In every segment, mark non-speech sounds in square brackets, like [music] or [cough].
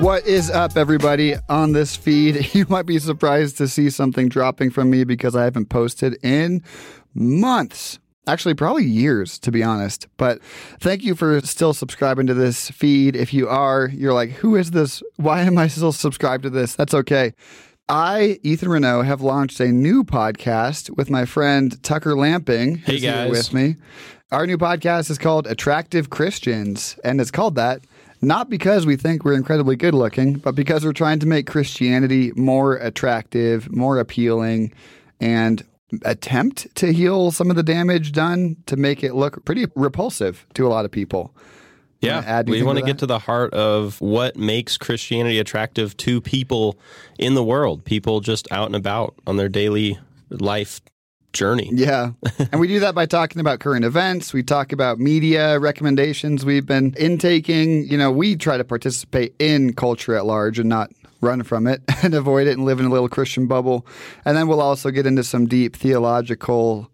What is up, everybody? On this feed, [laughs] you might be surprised to see something dropping from me because I haven't posted in months. Actually, probably years, to be honest. But thank you for still subscribing to this feed. If you are, you're like, who is this? Why am I still subscribed to this? That's okay. I, Ethan Renault, have launched a new podcast with my friend Tucker Lamping. Hey, guys. with me. Our new podcast is called Attractive Christians, and it's called that not because we think we're incredibly good looking, but because we're trying to make Christianity more attractive, more appealing, and attempt to heal some of the damage done to make it look pretty repulsive to a lot of people. Yeah, we want to to get to the heart of what makes Christianity attractive to people in the world, people just out and about on their daily life journey. Yeah. and we do that by talking about current events. We talk about media recommendations we've been intaking. You know, we try to participate in culture at large and not run from it [laughs] and avoid it and live in a little Christian bubble. And then we'll also get into some deep theological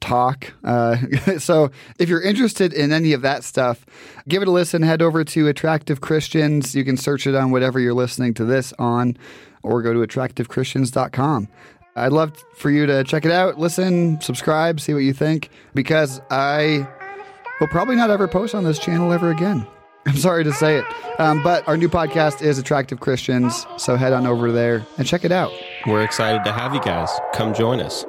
talk. Uh, [laughs] so if you're interested in any of that stuff, give it a listen. Head over to Attractive Christians. You can search it on whatever you're listening to this on, or go to attractivechristians.com. I'd love for you to check it out, listen, subscribe, see what you think, because I will probably not ever post on this channel ever again. [laughs] I'm sorry to say it. Um, but our new podcast is Attractive Christians. So head on over there and check it out. We're excited to have you guys. Come join us.